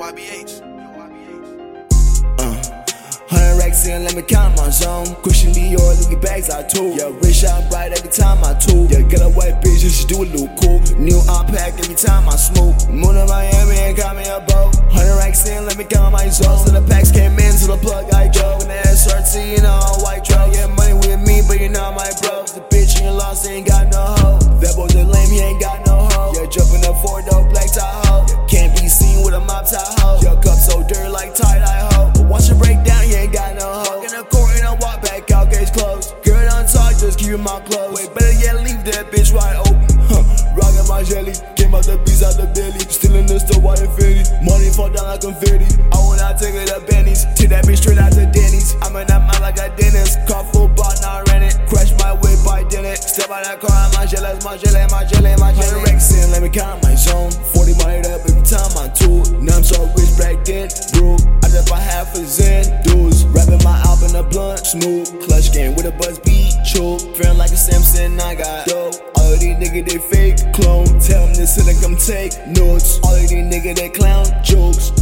YBH. Uh. Hundred racks in, let me count my zone. Christian Dior, Louis bags I tool. Yeah, rich shine bright every time I tool. Yeah, get a white bitch, she do a little cool. New unpack every time I smoke. Moon in Miami and got me a boat. Hundred racks in, let me count my zone. So the packs came in, so the plug I go. In tie hoe. Your cup so dirty like tie dye hoe. But once you break down, you ain't got no hoe. Walk in the court and I walk back out, gates closed. Girl, don't talk, just keep your mouth closed. Wait, better yet, leave that bitch wide open. Huh, rockin' my jelly, came out the beast out the belly. Still in the store, white infinity. Money fall down like confetti. I wanna take it to Benny's. Take that bitch straight out to Denny's. I'm in that mind like a dentist. Car full bar, now rent it. Crash my whip, I did it. Step out that car, my jelly, my jelly, my jelly, my jelly. Rex in, let me count my zone. Then, broke. I just bought half a Zen. Dudes, rapping my album, a blunt, smooth. Clutch game with a buzz beat, choke. Feeling like a Simpson, I got dope. All of these niggas, they fake clone. Tell them this and come take notes. All of these niggas, they clown jokes.